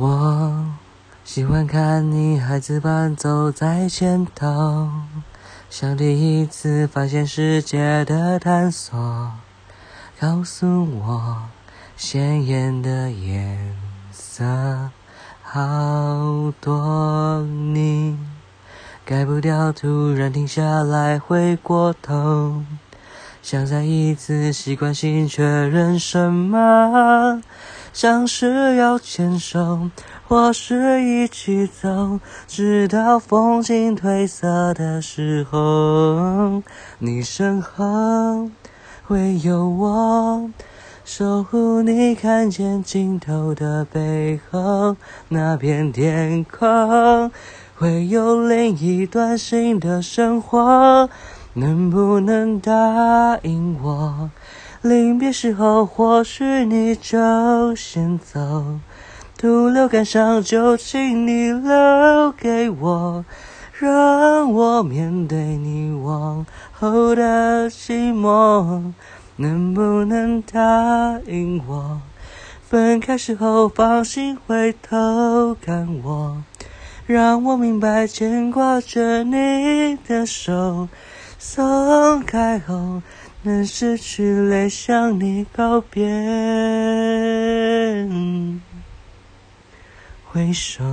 我喜欢看你孩子般走在前头，像第一次发现世界的探索。告诉我，鲜艳的颜色好多，你改不掉，突然停下来，回过头，想再一次习惯性确认什么。像是要牵手，或是一起走，直到风景褪色的时候，你身后会有我守护你，看见尽头的背后，那片天空会有另一段新的生活，能不能答应我？临别时候，或许你就先走，徒留感伤，就请你留给我，让我面对你往后的寂寞。能不能答应我，分开时候放心回头看我，让我明白牵挂着你的手，松开后。能拭去泪向你告别，挥手。